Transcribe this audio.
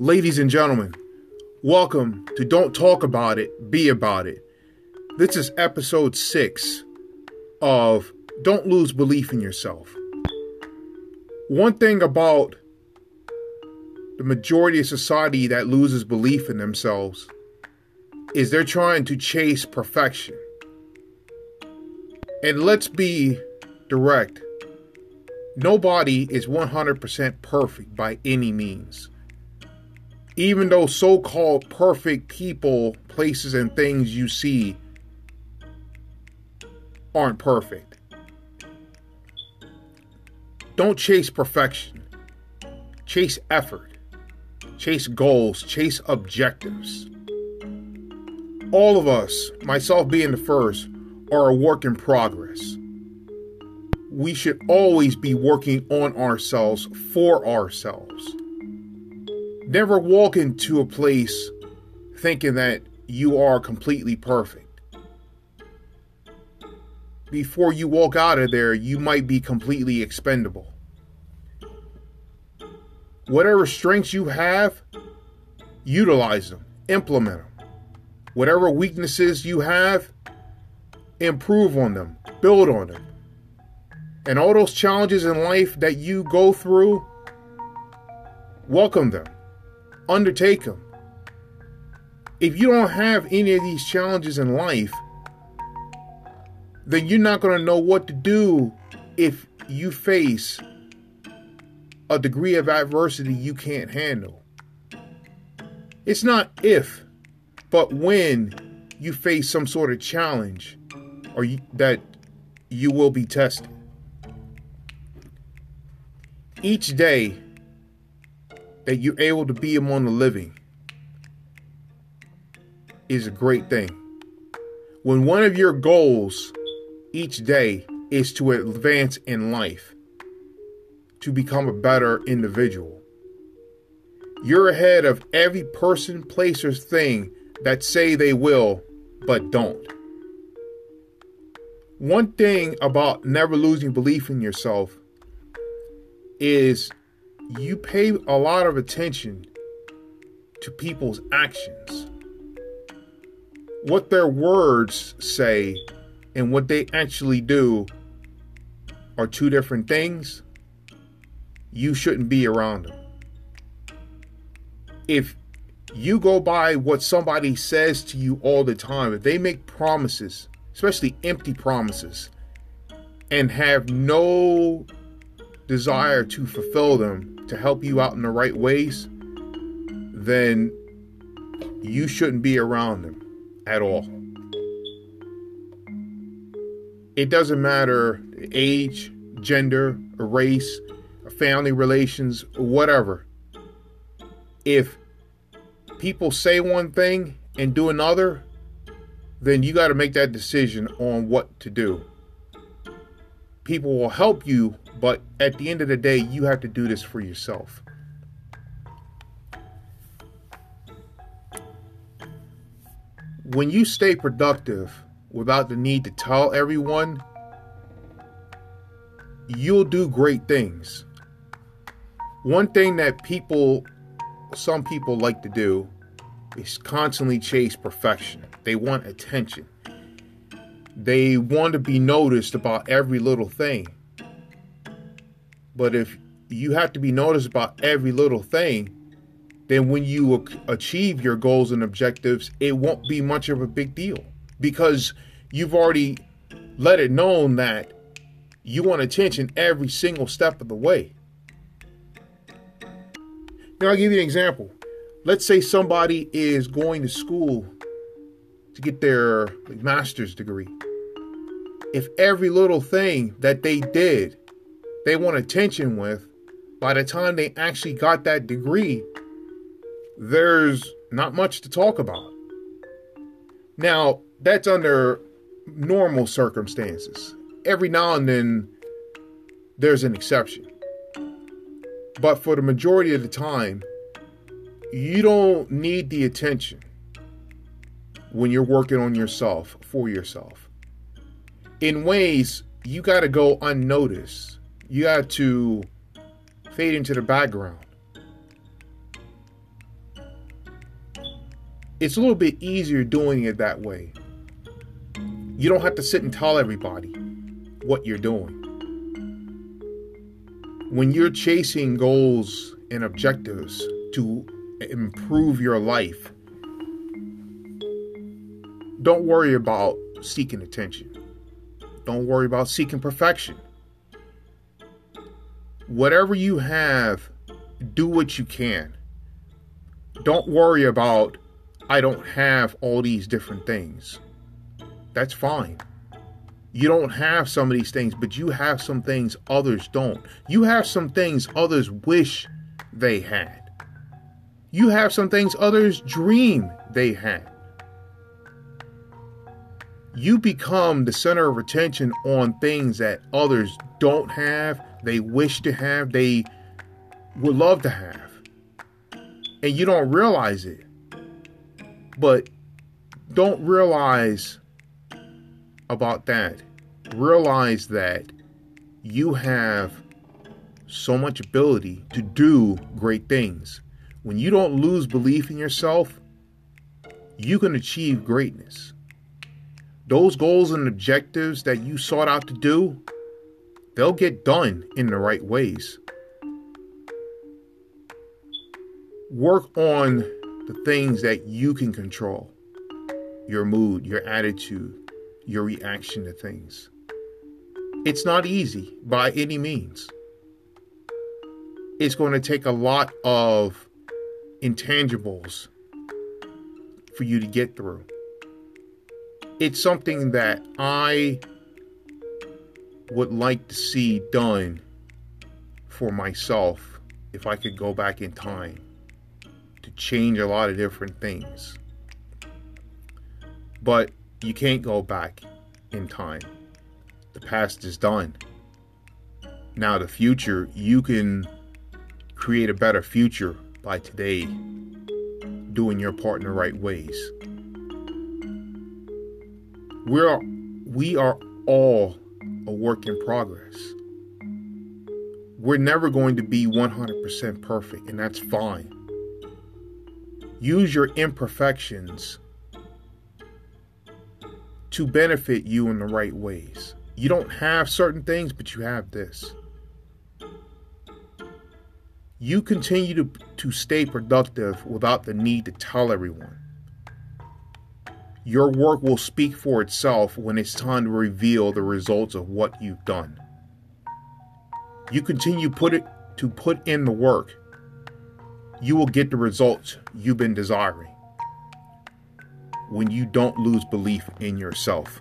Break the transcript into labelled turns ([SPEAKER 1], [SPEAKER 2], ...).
[SPEAKER 1] Ladies and gentlemen, welcome to Don't Talk About It, Be About It. This is episode six of Don't Lose Belief in Yourself. One thing about the majority of society that loses belief in themselves is they're trying to chase perfection. And let's be direct nobody is 100% perfect by any means. Even though so called perfect people, places, and things you see aren't perfect. Don't chase perfection, chase effort, chase goals, chase objectives. All of us, myself being the first, are a work in progress we should always be working on ourselves for ourselves. Never walk into a place thinking that you are completely perfect. Before you walk out of there, you might be completely expendable. Whatever strengths you have, utilize them, implement them. Whatever weaknesses you have, improve on them, build on them and all those challenges in life that you go through, welcome them, undertake them. If you don't have any of these challenges in life, then you're not going to know what to do if you face a degree of adversity you can't handle. It's not if, but when you face some sort of challenge or you, that you will be tested each day that you're able to be among the living is a great thing. When one of your goals each day is to advance in life, to become a better individual, you're ahead of every person, place, or thing that say they will but don't. One thing about never losing belief in yourself is you pay a lot of attention to people's actions. What their words say and what they actually do are two different things. You shouldn't be around them. If you go by what somebody says to you all the time, if they make promises, especially empty promises, and have no desire to fulfill them to help you out in the right ways, then you shouldn't be around them at all. It doesn't matter age, gender, race, family relations, whatever. If people say one thing and do another, then you got to make that decision on what to do. People will help you but at the end of the day, you have to do this for yourself. When you stay productive without the need to tell everyone, you'll do great things. One thing that people, some people like to do, is constantly chase perfection. They want attention. They want to be noticed about every little thing. But if you have to be noticed about every little thing, then when you achieve your goals and objectives, it won't be much of a big deal because you've already let it known that you want attention every single step of the way. Now, I'll give you an example. Let's say somebody is going to school to get their master's degree. If every little thing that they did they want attention with, by the time they actually got that degree, there's not much to talk about. Now, that's under normal circumstances. Every now and then, there's an exception. But for the majority of the time, you don't need the attention when you're working on yourself for yourself. In ways, you got to go unnoticed you got to fade into the background. it's a little bit easier doing it that way. You don't have to sit and tell everybody what you're doing. When you're chasing goals and objectives to improve your life, don't worry about seeking attention. Don't worry about seeking perfection. Whatever you have, do what you can. Don't worry about, I don't have all these different things. That's fine. You don't have some of these things, but you have some things others don't. You have some things others wish they had. You have some things others dream they had. You become the center of attention on things that others don't have, they wish to have, they would love to have. And you don't realize it. But don't realize about that. Realize that you have so much ability to do great things. When you don't lose belief in yourself, you can achieve greatness. Those goals and objectives that you sought out to do, they'll get done in the right ways. Work on the things that you can control your mood, your attitude, your reaction to things. It's not easy by any means. It's going to take a lot of intangibles for you to get through. It's something that I would like to see done for myself if I could go back in time to change a lot of different things. But you can't go back in time. The past is done. Now, the future, you can create a better future by today doing your part in the right ways. We're we are all a work in progress. We're never going to be 100% perfect, and that's fine. Use your imperfections to benefit you in the right ways. You don't have certain things, but you have this. You continue to, to stay productive without the need to tell everyone. Your work will speak for itself when it's time to reveal the results of what you've done. You continue put it to put in the work. You will get the results you've been desiring when you don't lose belief in yourself.